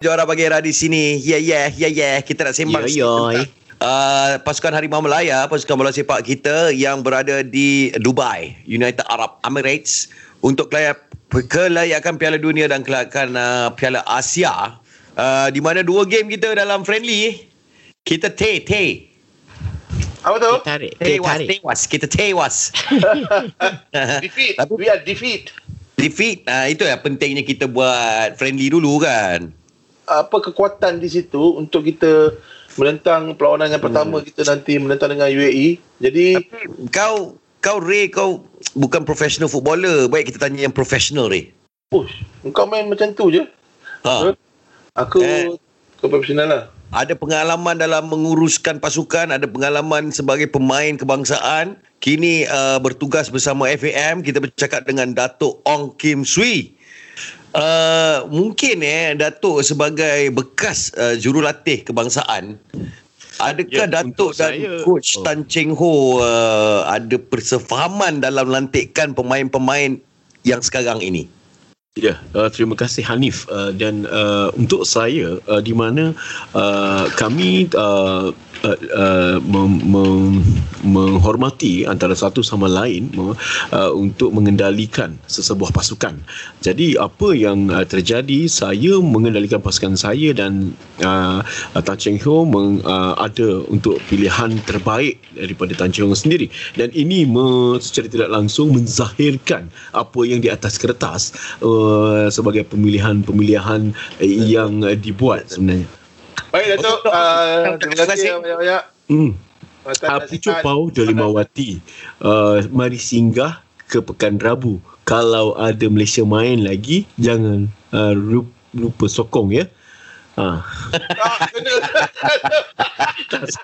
Juara bagi era di sini. Ya yeah, ya yeah, ya yeah, ya. Kita nak sembang Ya, ya. Uh, pasukan Harimau Melaya, pasukan bola sepak kita yang berada di Dubai, United Arab Emirates untuk kelay- kelayakan Piala Dunia dan kelayakan uh, Piala Asia. Uh, di mana dua game kita dalam friendly, kita te te Apa tu? Tarik. Tewas tewas kita tewas. defeat. Tapi- We are defeat. Defeat, uh, itu yang pentingnya kita buat friendly dulu kan. Apa kekuatan di situ untuk kita menentang perlawanan yang pertama Hmm. kita nanti menentang dengan UAE. Jadi Kau kau Ray kau bukan professional footballer. Baik kita tanya yang professional Ray. push. Engkau main macam tu je. Ha. Aku Eh. kau profesional lah. Ada pengalaman dalam menguruskan pasukan, ada pengalaman sebagai pemain kebangsaan. Kini uh, bertugas bersama FAM. Kita bercakap dengan Datuk Ong Kim Sui. Uh, mungkin eh Datuk sebagai bekas uh, jurulatih kebangsaan Adakah Ya, Datuk dan saya- coach oh. Tan Cheng Ho uh, ada persefahaman dalam lantikan pemain-pemain yang sekarang ini? Ya, uh, terima kasih Hanif uh, dan uh, untuk saya uh, di mana uh, kami uh, uh, uh, mem- mem- menghormati antara satu sama lain uh, untuk mengendalikan sesebuah pasukan. Jadi apa yang uh, terjadi saya mengendalikan pasukan saya dan uh, uh, Tan Cheng Ho meng, uh, ada untuk pilihan terbaik daripada Tan Cheng Ho sendiri dan ini me, secara tidak langsung menzahirkan apa yang di atas kertas uh, sebagai pemilihan-pemilihan uh, yang uh, dibuat sebenarnya. Baik Datuk. Datuk, Uh, terima terima kasih. banyak-banyak. Hmm. Atas Uh, nasihat. Pucuk Pau Delimawati uh, Mari singgah ke Pekan Rabu Kalau ada Malaysia main lagi Jangan uh, lupa, sokong ya Ha. Ah, kena.